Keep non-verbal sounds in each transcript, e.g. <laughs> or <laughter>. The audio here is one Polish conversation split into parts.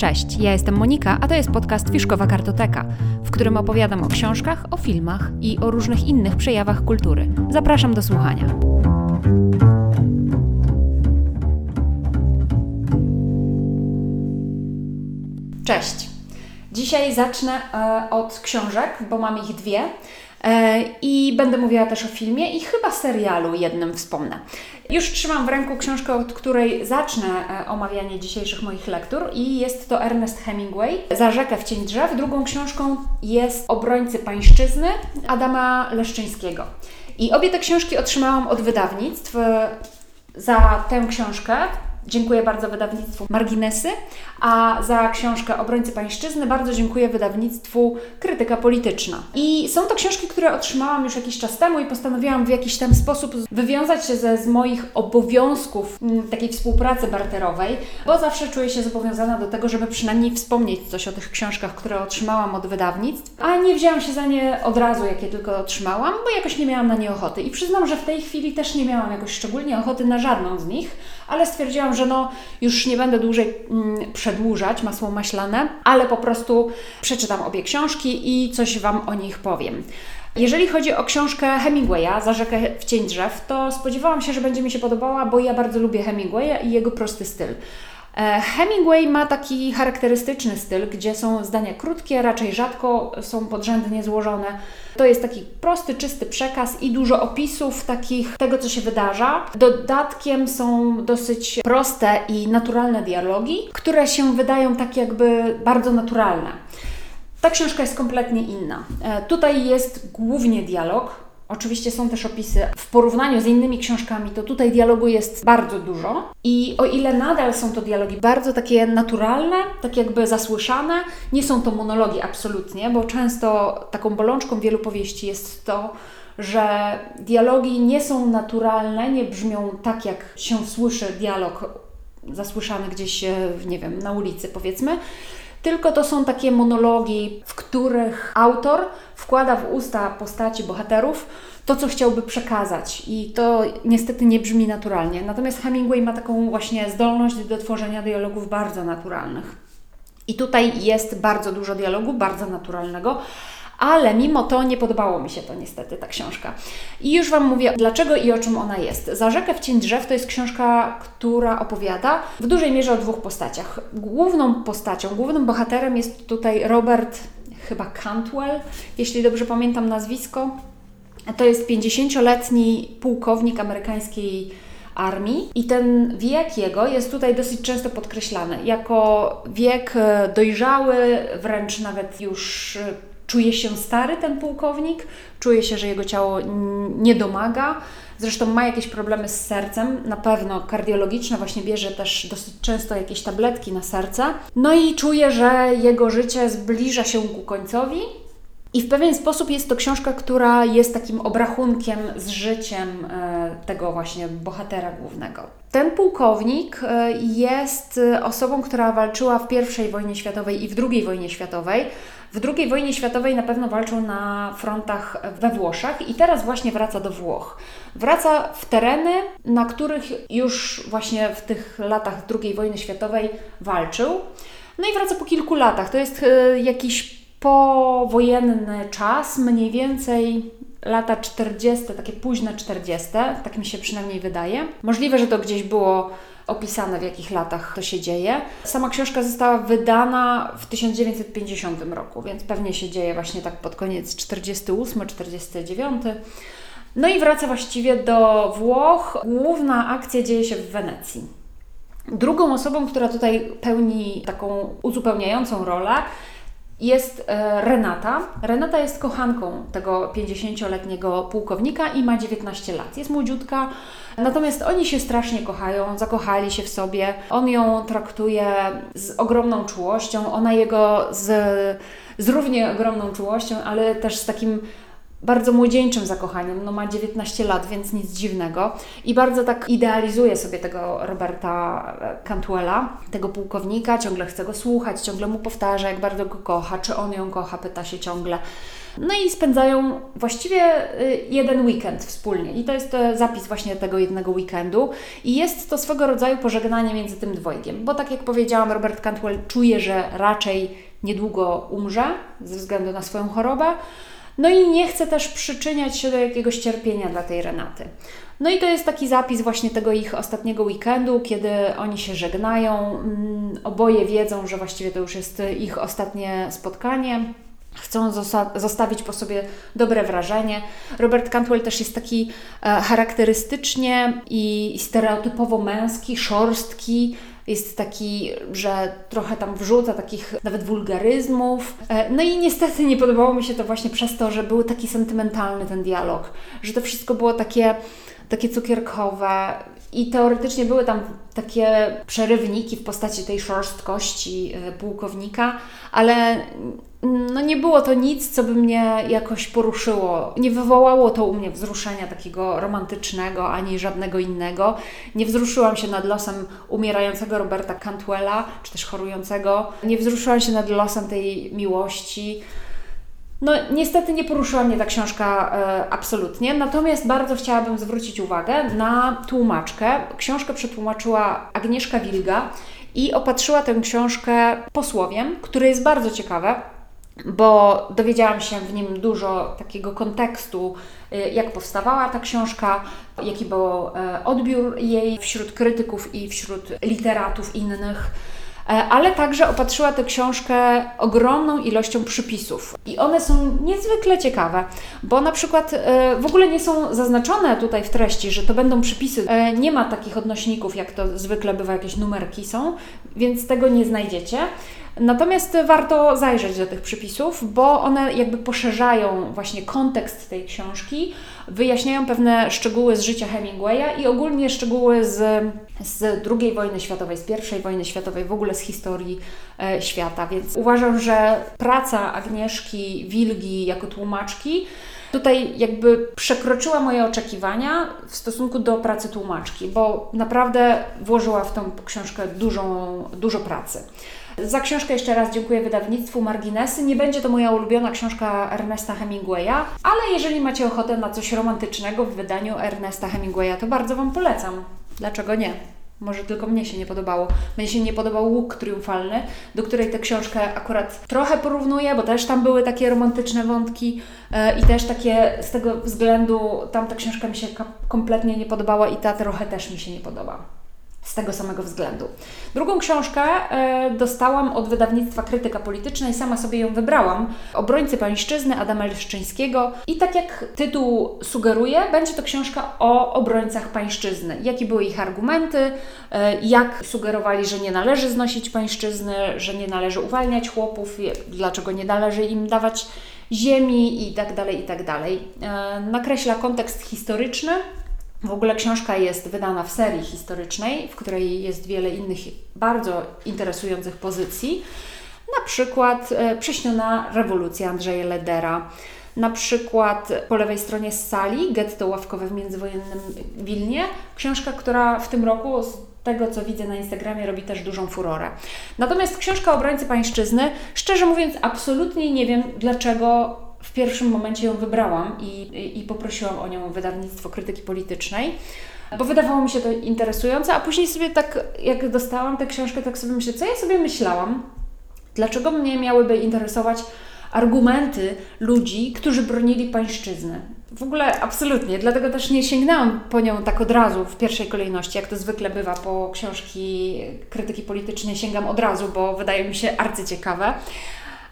Cześć, ja jestem Monika, a to jest podcast Fiszkowa Kartoteka, w którym opowiadam o książkach, o filmach i o różnych innych przejawach kultury. Zapraszam do słuchania. Cześć. Dzisiaj zacznę e, od książek, bo mam ich dwie. E, I będę mówiła też o filmie i chyba serialu jednym wspomnę. Już trzymam w ręku książkę, od której zacznę e, omawianie dzisiejszych moich lektur i jest to Ernest Hemingway, Za rzekę w cień drzew. Drugą książką jest Obrońcy Pańszczyzny Adama Leszczyńskiego. I obie te książki otrzymałam od wydawnictw. Za tę książkę Dziękuję bardzo wydawnictwu Marginesy, a za książkę Obrońcy Pańszczyzny bardzo dziękuję wydawnictwu Krytyka Polityczna. I są to książki, które otrzymałam już jakiś czas temu i postanowiłam w jakiś tam sposób wywiązać się ze z moich obowiązków m, takiej współpracy barterowej, bo zawsze czuję się zobowiązana do tego, żeby przynajmniej wspomnieć coś o tych książkach, które otrzymałam od wydawnictw, a nie wzięłam się za nie od razu, jakie tylko otrzymałam, bo jakoś nie miałam na nie ochoty. I przyznam, że w tej chwili też nie miałam jakoś szczególnie ochoty na żadną z nich, ale stwierdziłam, że no już nie będę dłużej mm, przedłużać masło maślane, ale po prostu przeczytam obie książki i coś Wam o nich powiem. Jeżeli chodzi o książkę Hemingwaya, Za rzekę w cień drzew, to spodziewałam się, że będzie mi się podobała, bo ja bardzo lubię Hemingwaya i jego prosty styl. E, Hemingway ma taki charakterystyczny styl, gdzie są zdania krótkie, raczej rzadko są podrzędnie złożone. To jest taki prosty, czysty przekaz i dużo opisów takich tego, co się wydarza. Dodatkiem są dosyć proste i naturalne dialogi, które się wydają tak jakby bardzo naturalne. Ta książka jest kompletnie inna. E, tutaj jest głównie dialog, Oczywiście są też opisy w porównaniu z innymi książkami, to tutaj dialogu jest bardzo dużo. I o ile nadal są to dialogi bardzo takie naturalne, tak jakby zasłyszane, nie są to monologi absolutnie, bo często taką bolączką wielu powieści jest to, że dialogi nie są naturalne, nie brzmią tak, jak się słyszy dialog zasłyszany gdzieś, e, nie wiem, na ulicy powiedzmy, tylko to są takie monologi, w których autor wkłada w usta postaci bohaterów to, co chciałby przekazać, i to niestety nie brzmi naturalnie. Natomiast Hemingway ma taką właśnie zdolność do tworzenia dialogów bardzo naturalnych. I tutaj jest bardzo dużo dialogu, bardzo naturalnego, ale mimo to nie podobało mi się to niestety, ta książka. I już Wam mówię, dlaczego i o czym ona jest. Za rzekę w cień drzew to jest książka, która opowiada w dużej mierze o dwóch postaciach. Główną postacią, głównym bohaterem jest tutaj Robert, chyba Cantwell, jeśli dobrze pamiętam nazwisko. To jest 50-letni pułkownik amerykańskiej armii i ten wiek jego jest tutaj dosyć często podkreślany jako wiek e, dojrzały, wręcz nawet już e, czuje się stary ten pułkownik, czuje się, że jego ciało nie domaga. Zresztą ma jakieś problemy z sercem, na pewno kardiologiczne, właśnie bierze też dosyć często jakieś tabletki na serce. No i czuje, że jego życie zbliża się ku końcowi. I w pewien sposób jest to książka, która jest takim obrachunkiem z życiem e, tego właśnie bohatera głównego. Ten pułkownik e, jest osobą, która walczyła w I wojnie światowej i w II wojnie światowej. W II wojnie światowej na pewno walczył na frontach we Włoszech i teraz właśnie wraca do Włoch. Wraca w tereny, na których już właśnie w tych latach II wojny światowej walczył. No i wraca po kilku latach. To jest e, jakiś powojenny czas, mniej więcej lata 40., takie późne 40., tak mi się przynajmniej wydaje. Możliwe, że to gdzieś było opisane, w jakich latach to się dzieje. Sama książka została wydana w 1950 roku, więc pewnie się dzieje właśnie tak pod koniec 48, 49. No i wraca właściwie do Włoch. Główna akcja dzieje się w Wenecji. Drugą osobą, która tutaj pełni taką uzupełniającą rolę, jest e, Renata. Renata jest kochanką tego 50-letniego pułkownika i ma 19 lat. Jest młodziutka, natomiast oni się strasznie kochają, zakochali się w sobie. On ją traktuje z ogromną czułością, ona jego z, z równie ogromną czułością, ale też z takim bardzo młodzieńczym zakochaniem. No ma 19 lat, więc nic dziwnego. I bardzo tak idealizuje sobie tego Roberta e, Cantwella, tego pułkownika, ciągle chce go słuchać, ciągle mu powtarza, jak bardzo go kocha, czy on ją kocha, pyta się ciągle. No i spędzają właściwie y, jeden weekend wspólnie. I to jest e, zapis właśnie tego jednego weekendu. I jest to swego rodzaju pożegnanie między tym dwojgiem. Bo tak jak powiedziałam, Robert Cantwell czuje, że raczej niedługo umrze ze względu na swoją chorobę. No i nie chce też przyczyniać się do jakiegoś cierpienia dla tej Renaty. No i to jest taki zapis właśnie tego ich ostatniego weekendu, kiedy oni się żegnają. Mm, oboje wiedzą, że właściwie to już jest ich ostatnie spotkanie. Chcą zostawić po sobie dobre wrażenie. Robert Cantwell też jest taki e, charakterystycznie i stereotypowo męski, szorstki, jest taki, że trochę tam wrzuca takich nawet wulgaryzmów. E, no i niestety nie podobało mi się to właśnie przez to, że był taki sentymentalny ten dialog, że to wszystko było takie, takie cukierkowe i teoretycznie były tam takie przerywniki w postaci tej szorstkości e, pułkownika, ale no nie było to nic, co by mnie jakoś poruszyło. Nie wywołało to u mnie wzruszenia takiego romantycznego, ani żadnego innego. Nie wzruszyłam się nad losem umierającego Roberta Cantwella, czy też chorującego. Nie wzruszyłam się nad losem tej miłości. No, niestety nie poruszyła mnie ta książka e, absolutnie, natomiast bardzo chciałabym zwrócić uwagę na tłumaczkę. Książkę przetłumaczyła Agnieszka Wilga i opatrzyła tę książkę posłowiem, które jest bardzo ciekawe bo dowiedziałam się w nim dużo takiego kontekstu, y, jak powstawała ta książka, jaki był e, odbiór jej wśród krytyków i wśród literatów innych. E, ale także opatrzyła tę książkę ogromną ilością przypisów. I one są niezwykle ciekawe, bo na przykład e, w ogóle nie są zaznaczone tutaj w treści, że to będą przypisy. Nie ma takich odnośników, jak to zwykle bywa, jakieś numerki są, więc tego nie znajdziecie. Natomiast warto zajrzeć do tych przypisów, bo one jakby poszerzają właśnie kontekst tej książki, wyjaśniają pewne szczegóły z życia Hemingwaya i ogólnie szczegóły z, z II wojny światowej, z I wojny światowej, w ogóle z historii e, świata. Więc uważam, że praca Agnieszki Wilgi jako tłumaczki tutaj jakby przekroczyła moje oczekiwania w stosunku do pracy tłumaczki, bo naprawdę włożyła w tą książkę dużą, dużo pracy. Za książkę jeszcze raz dziękuję wydawnictwu Marginesy. Nie będzie to moja ulubiona książka Ernesta Hemingwaya, ale jeżeli macie ochotę na coś romantycznego w wydaniu Ernesta Hemingwaya, to bardzo Wam polecam. Dlaczego nie? Może tylko mnie się nie podobało. Mnie się nie podobał Łuk Triumfalny, do której tę książkę akurat trochę porównuję, bo też tam były takie romantyczne wątki yy, i też takie z tego względu tamta książka mi się kompletnie nie podobała i ta trochę też mi się nie podoba z tego samego względu. Drugą książkę e, dostałam od wydawnictwa Krytyka Polityczna i sama sobie ją wybrałam. Obrońcy Pańszczyzny Adama Leszczyńskiego. I tak jak tytuł sugeruje, będzie to książka o obrońcach pańszczyzny. Jakie były ich argumenty, e, jak sugerowali, że nie należy znosić pańszczyzny, że nie należy uwalniać chłopów, dlaczego nie należy im dawać ziemi i tak dalej, i tak dalej. E, nakreśla kontekst historyczny, w ogóle książka jest wydana w serii historycznej, w której jest wiele innych bardzo interesujących pozycji. Na przykład e, Prześniona rewolucja Andrzeja Ledera, na przykład po lewej stronie sali Getto ławkowe w międzywojennym Wilnie, książka, która w tym roku tego co widzę na Instagramie robi też dużą furorę. Natomiast książka Obrońcy Pańszczyzny, szczerze mówiąc, absolutnie nie wiem dlaczego w pierwszym momencie ją wybrałam i, i poprosiłam o nią wydawnictwo krytyki politycznej, bo wydawało mi się to interesujące, a później sobie tak, jak dostałam tę książkę, tak sobie myślę, co ja sobie myślałam, dlaczego mnie miałyby interesować argumenty ludzi, którzy bronili pańszczyzny. W ogóle absolutnie, dlatego też nie sięgnęłam po nią tak od razu w pierwszej kolejności, jak to zwykle bywa po książki krytyki politycznej sięgam od razu, bo wydaje mi się arcyciekawe.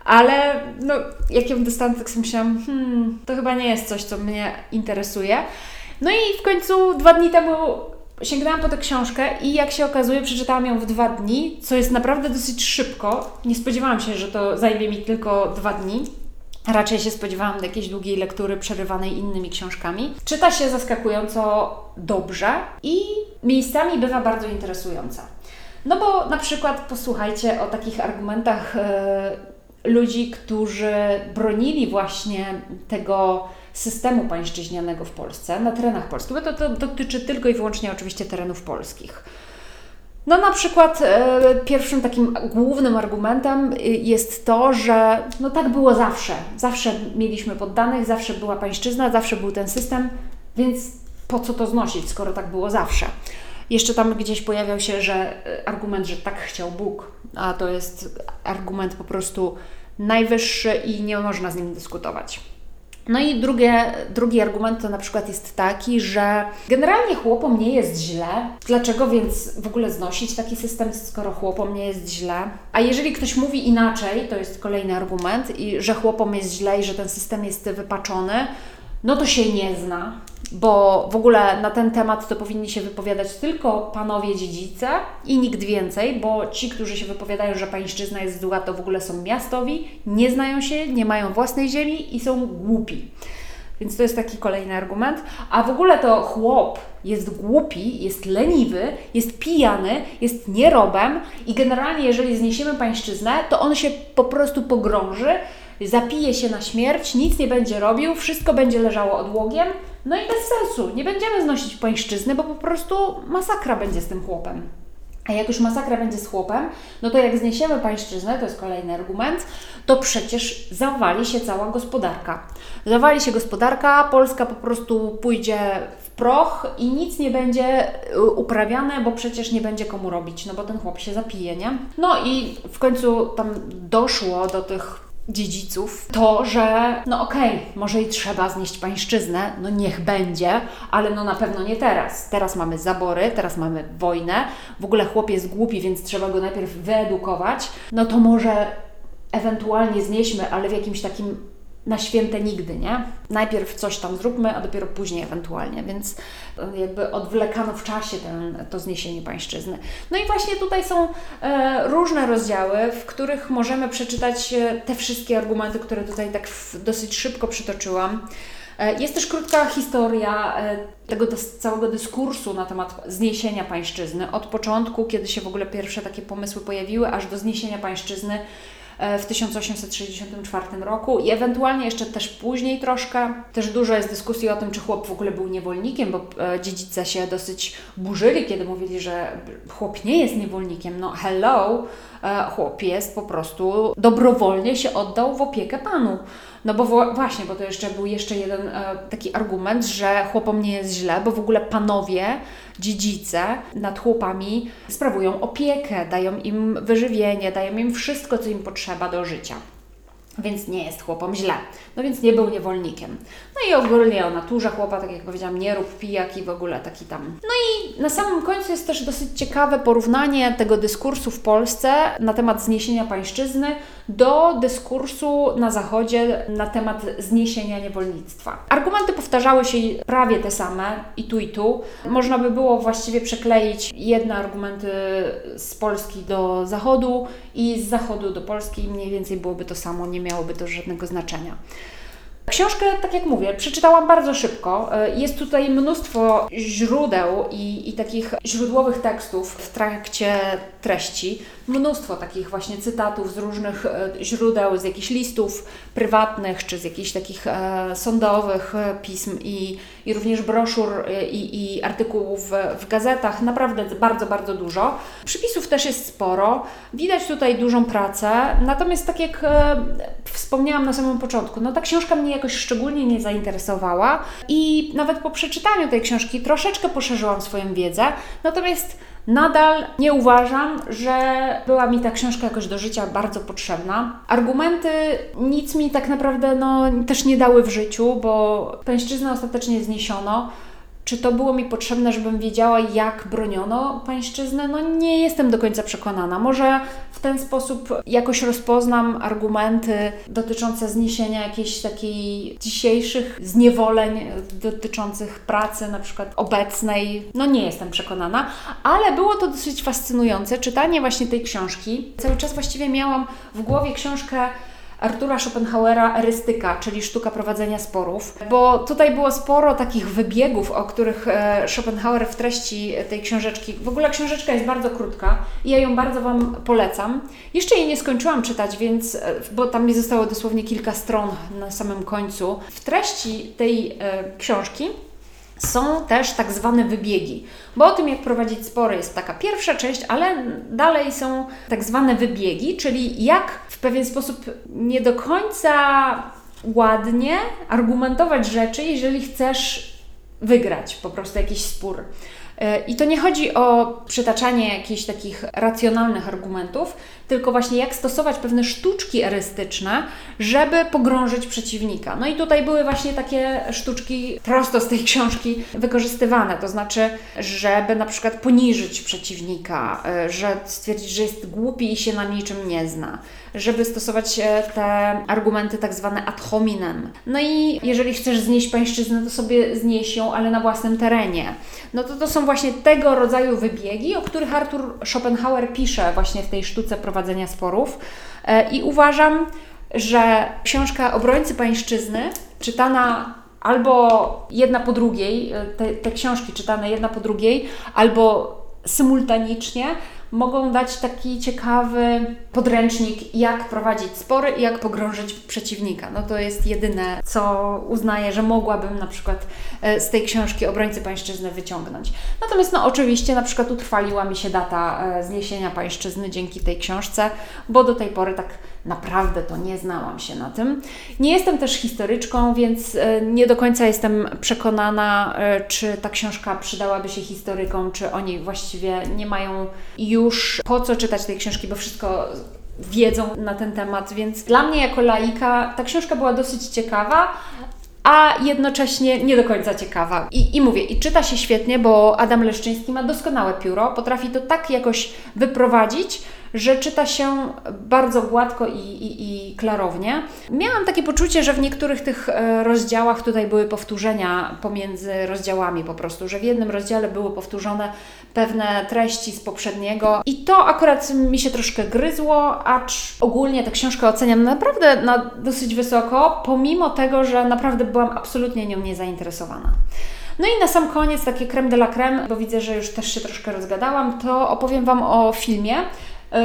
Ale no, jak ją dostałam, tak sobie myślałam, hmm, to chyba nie jest coś, co mnie interesuje. No i w końcu dwa dni temu sięgnęłam po tę książkę i jak się okazuje, przeczytałam ją w dwa dni, co jest naprawdę dosyć szybko. Nie spodziewałam się, że to zajmie mi tylko dwa dni. Raczej się spodziewałam jakiejś długiej lektury przerywanej innymi książkami. Czyta się zaskakująco dobrze i miejscami bywa bardzo interesująca. No bo na przykład posłuchajcie o takich argumentach. Yy, ludzi, którzy bronili właśnie tego systemu pańszczyźnianego w Polsce, na terenach polskich, bo to, to dotyczy tylko i wyłącznie oczywiście terenów polskich. No na przykład e, pierwszym takim głównym argumentem y, jest to, że no tak było zawsze. Zawsze mieliśmy poddanych, zawsze była pańszczyzna, zawsze był ten system, więc po co to znosić, skoro tak było zawsze? Jeszcze tam gdzieś pojawiał się, że e, argument, że tak chciał Bóg, a to jest argument po prostu najwyższy i nie można z nim dyskutować. No i drugie, drugi argument to na przykład jest taki, że generalnie chłopom nie jest źle. Dlaczego więc w ogóle znosić taki system, skoro chłopom nie jest źle? A jeżeli ktoś mówi inaczej, to jest kolejny argument, i że chłopom jest źle i że ten system jest wypaczony, no to się nie zna, bo w ogóle na ten temat to powinni się wypowiadać tylko panowie dziedzice i nikt więcej, bo ci, którzy się wypowiadają, że pańszczyzna jest zła, to w ogóle są miastowi, nie znają się, nie mają własnej ziemi i są głupi. Więc to jest taki kolejny argument. A w ogóle to chłop jest głupi, jest leniwy, jest pijany, jest nierobem i generalnie jeżeli zniesiemy pańszczyznę, to on się po prostu pogrąży zapije się na śmierć, nic nie będzie robił, wszystko będzie leżało odłogiem, no i bez sensu. Nie będziemy znosić pańszczyzny, bo po prostu masakra będzie z tym chłopem. A jak już masakra będzie z chłopem, no to jak zniesiemy pańszczyznę, to jest kolejny argument, to przecież zawali się cała gospodarka. Zawali się gospodarka, Polska po prostu pójdzie w proch i nic nie będzie y, uprawiane, bo przecież nie będzie komu robić, no bo ten chłop się zapije, nie? No i w końcu tam doszło do tych dziedziców to, że no okej, okay, może i trzeba znieść pańszczyznę, no niech będzie, ale no na pewno nie teraz. Teraz mamy zabory, teraz mamy wojnę, w ogóle chłop jest głupi, więc trzeba go najpierw wyedukować, no to może ewentualnie znieśmy, ale w jakimś takim na święte nigdy, nie? Najpierw coś tam zróbmy, a dopiero później ewentualnie, więc jakby odwlekano w czasie ten, to zniesienie pańszczyzny. No i właśnie tutaj są e, różne rozdziały, w których możemy przeczytać e, te wszystkie argumenty, które tutaj tak dosyć szybko przytoczyłam. E, jest też krótka historia e, tego całego dyskursu na temat zniesienia pańszczyzny. Od początku, kiedy się w ogóle pierwsze takie pomysły pojawiły, aż do zniesienia pańszczyzny E, w 1864 roku i ewentualnie jeszcze też później troszkę. Też dużo jest dyskusji o tym, czy chłop w ogóle był niewolnikiem, bo e, dziedzice się dosyć burzyli, kiedy mówili, że chłop nie jest niewolnikiem. No hello, e, chłop jest po prostu dobrowolnie się oddał w opiekę Panu. No bo właśnie, bo to jeszcze był jeszcze jeden e, taki argument, że chłopom nie jest źle, bo w ogóle panowie, dziedzice nad chłopami sprawują opiekę, dają im wyżywienie, dają im wszystko, co im potrzeba do życia więc nie jest chłopom źle. No więc nie był niewolnikiem. No i ogólnie o naturze chłopa, tak jak powiedziałam, nie rób pijak i w ogóle taki tam. No i na samym końcu jest też dosyć ciekawe porównanie tego dyskursu w Polsce na temat zniesienia pańszczyzny do dyskursu na Zachodzie na temat zniesienia niewolnictwa. Argumenty powtarzały się prawie te same i tu i tu. Można by było właściwie przekleić jedne argumenty z Polski do Zachodu i z Zachodu do Polski mniej więcej byłoby to samo, nie miałoby to żadnego znaczenia. Książkę, tak jak mówię, przeczytałam bardzo szybko. E, jest tutaj mnóstwo źródeł i, i takich źródłowych tekstów w trakcie treści. Mnóstwo takich właśnie cytatów z różnych e, źródeł, z jakichś listów prywatnych, czy z jakichś takich e, sądowych e, pism i, i również broszur i, i artykułów w, gazetach. Naprawdę bardzo, bardzo dużo. Przypisów też jest sporo. Widać tutaj dużą pracę. Natomiast tak jak wspomniałam na samym początku, no ta książka mnie jakoś szczególnie nie zainteresowała i nawet po przeczytaniu tej książki troszeczkę poszerzyłam swoją wiedzę. Natomiast Nadal nie uważam, że była mi ta książka jakoś do życia bardzo potrzebna. Argumenty nic mi tak naprawdę no, też nie dały w życiu, bo pańszczyznę ostatecznie zniesiono. Czy to było mi potrzebne, żebym wiedziała, jak broniono pańszczyznę? No nie jestem do końca przekonana. Może w ten sposób jakoś rozpoznam argumenty dotyczące zniesienia jakichś takich dzisiejszych zniewoleń dotyczących pracy, na przykład obecnej. No nie jestem przekonana, ale było to dosyć fascynujące. Czytanie właśnie tej książki. Cały czas właściwie miałam w głowie książkę Artura Schopenhauera Erystyka, czyli sztuka prowadzenia sporów, bo tutaj było sporo takich wybiegów, o których e, Schopenhauer w treści tej książeczki, w ogóle książeczka jest bardzo krótka i ja ją bardzo Wam polecam. Jeszcze jej nie skończyłam czytać, więc, e, bo tam mi zostało dosłownie kilka stron na samym końcu. W treści tej e, książki są też tak zwane wybiegi, bo o tym, jak prowadzić spory, jest taka pierwsza część, ale dalej są tak zwane wybiegi, czyli jak w pewien sposób nie do końca ładnie argumentować rzeczy, jeżeli chcesz wygrać po prostu jakiś spór. I to nie chodzi o przytaczanie jakichś takich racjonalnych argumentów, tylko właśnie jak stosować pewne sztuczki erystyczne, żeby pogrążyć przeciwnika. No i tutaj były właśnie takie sztuczki prosto z tej książki wykorzystywane, to znaczy, żeby na przykład poniżyć przeciwnika, że stwierdzić, że jest głupi i się na niczym nie zna, żeby stosować e, te argumenty tak zwane ad hominem. No i jeżeli chcesz znieść pańszczyznę, to sobie znieś ją, ale na własnym terenie. No to to są właśnie tego rodzaju wybiegi, o których Arthur Schopenhauer pisze właśnie w tej sztuce prowadzenia sporów. E, I uważam, że książka Obrońcy Pańszczyzny, czytana albo jedna po drugiej, e, te, te książki czytane jedna po drugiej, albo symultanicznie, mogą dać taki ciekawy podręcznik, jak prowadzić spory i jak pogrążyć przeciwnika. No to jest jedyne, co uznaję, że mogłabym na przykład e, z tej książki Obrońcy Pańszczyzny wyciągnąć. Natomiast no oczywiście na przykład utrwaliła mi się data e, zniesienia pańszczyzny dzięki tej książce, bo do tej pory tak naprawdę to nie znałam się na tym. Nie jestem też historyczką, więc e, nie do końca jestem przekonana, czy ta książka przydałaby się historykom, czy oni właściwie nie mają już po co czytać tej książki, bo wszystko wiedzą na ten temat, więc dla mnie jako laika ta książka była dosyć ciekawa, a jednocześnie nie do końca ciekawa. I, I mówię, i czyta się świetnie, bo Adam Leszczyński ma doskonałe pióro, potrafi to tak jakoś wyprowadzić, że czyta się bardzo gładko i, i, i klarownie. Miałam takie poczucie, że w niektórych tych e, rozdziałach tutaj były powtórzenia pomiędzy rozdziałami po prostu, że w jednym rozdziale były powtórzone pewne treści z poprzedniego i to akurat mi się troszkę gryzło, acz ogólnie tę książkę oceniam naprawdę na dosyć wysoko, pomimo tego, że naprawdę byłam absolutnie nią niezainteresowana. No i na sam koniec takie creme de la creme, bo widzę, że już też się troszkę rozgadałam, to opowiem Wam o filmie,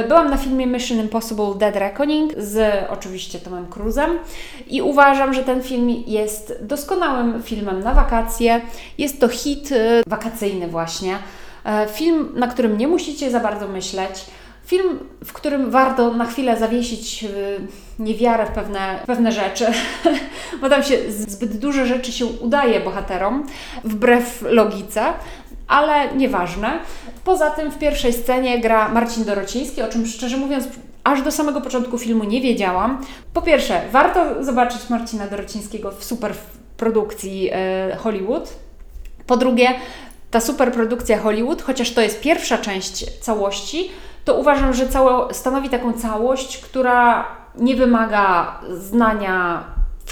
byłam na filmie Mission Impossible Dead Reckoning z oczywiście Tomem Cruzem i uważam, że ten film jest doskonałym filmem na wakacje. Jest to hit e, wakacyjny właśnie. E, film, na którym nie musicie za bardzo myśleć. Film, w którym warto na chwilę zawiesić niewiarę w pewne, pewne rzeczy, <laughs> bo tam się zbyt duże rzeczy się udaje bohaterom, wbrew logice ale nieważne. Poza tym w pierwszej scenie gra Marcin Dorociński, o czym szczerze mówiąc aż do samego początku filmu nie wiedziałam. Po pierwsze, warto zobaczyć Marcina Dorocińskiego w super produkcji e, Hollywood. Po drugie, ta super produkcja Hollywood, chociaż to jest pierwsza część całości, to uważam, że stanowi taką całość, która nie wymaga znania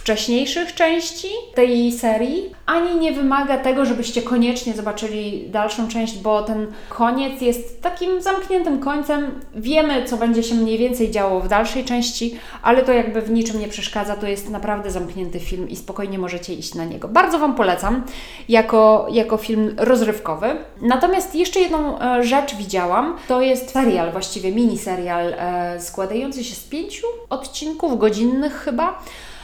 wcześniejszych części tej serii, ani nie wymaga tego, żebyście koniecznie zobaczyli dalszą część, bo ten koniec jest takim zamkniętym końcem. Wiemy, co będzie się mniej więcej działo w dalszej części, ale to jakby w niczym nie przeszkadza. To jest naprawdę zamknięty film i spokojnie możecie iść na niego. Bardzo Wam polecam jako, jako film rozrywkowy. Natomiast jeszcze jedną e, rzecz widziałam. To jest serial, właściwie mini serial e, składający się z pięciu odcinków godzinnych chyba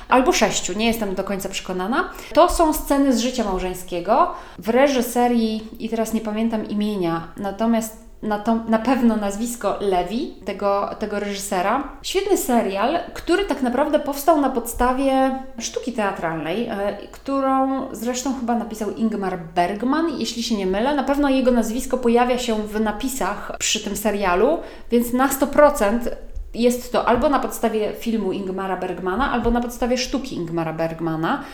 albo sześciu, nie jestem do końca przekonana. To są sceny z życia małżeńskiego w reżyserii, i teraz nie pamiętam imienia, natomiast na, to, na pewno nazwisko Lewi, tego, tego reżysera. Świetny serial, który tak naprawdę powstał na podstawie sztuki teatralnej, e, którą zresztą chyba napisał Ingmar Bergman, jeśli się nie mylę. Na pewno jego nazwisko pojawia się w napisach przy tym serialu, więc na 100% jest to albo na podstawie filmu Ingmara Bergmana, albo na podstawie sztuki Ingmara Bergmana.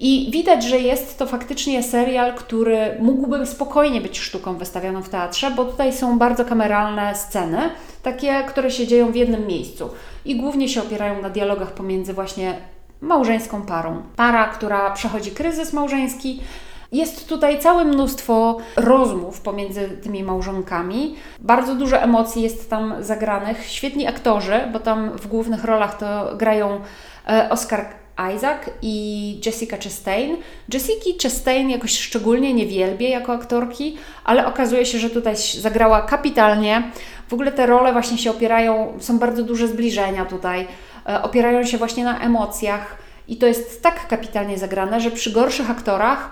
I widać, że jest to faktycznie serial, który mógłby spokojnie być sztuką wystawioną w teatrze, bo tutaj są bardzo kameralne sceny, takie, które się dzieją w jednym miejscu i głównie się opierają na dialogach pomiędzy właśnie małżeńską parą. Para, która przechodzi kryzys małżeński, Jest tutaj całe mnóstwo rozmów pomiędzy tymi małżonkami. Bardzo dużo emocji jest tam zagranych. Świetni aktorzy, bo tam w głównych rolach to grają e, Oscar Isaac i Jessica Chastain. Jessica Chastain jakoś szczególnie nie wielbię jako aktorki, ale okazuje się, że tutaj zagrała kapitalnie. W ogóle te role właśnie się opierają, są bardzo duże zbliżenia tutaj, e, opierają się właśnie na emocjach i to jest tak kapitalnie zagrane, że przy gorszych aktorach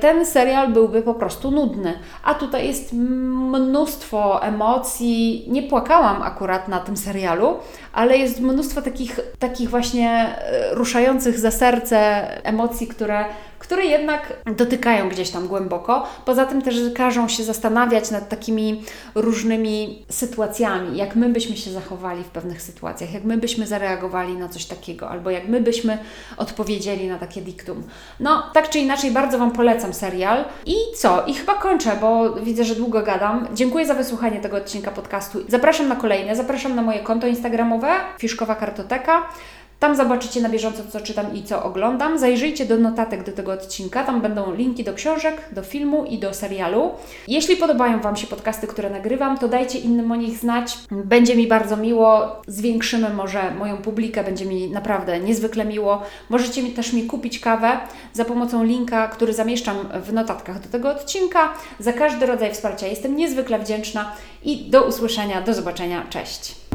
ten serial byłby po prostu nudny. A tutaj jest mnóstwo emocji. Nie płakałam akurat na tym serialu, ale jest mnóstwo takich, takich właśnie e, ruszających za serce emocji, które które jednak dotykają gdzieś tam głęboko. Poza tym też każą się zastanawiać nad takimi różnymi sytuacjami, jak my byśmy się zachowali w pewnych sytuacjach, jak my byśmy zareagowali na coś takiego, albo jak my byśmy odpowiedzieli na takie diktum. No, tak czy inaczej, bardzo Wam polecam serial. I co? I chyba kończę, bo widzę, że długo gadam. Dziękuję za wysłuchanie tego odcinka podcastu. Zapraszam na kolejne, zapraszam na moje konto instagramowe, Fiszkowa Kartoteka. Tam zobaczycie na bieżąco, co czytam i co oglądam. Zajrzyjcie do notatek do tego odcinka, tam będą linki do książek, do filmu i do serialu. Jeśli podobają Wam się podcasty, które nagrywam, to dajcie innym o nich znać. Będzie mi bardzo miło, zwiększymy może moją publikę, będzie mi naprawdę niezwykle miło. Możecie mi też mi kupić kawę za pomocą linka, który zamieszczam w notatkach do tego odcinka. Za każdy rodzaj wsparcia jestem niezwykle wdzięczna i do usłyszenia, do zobaczenia, cześć!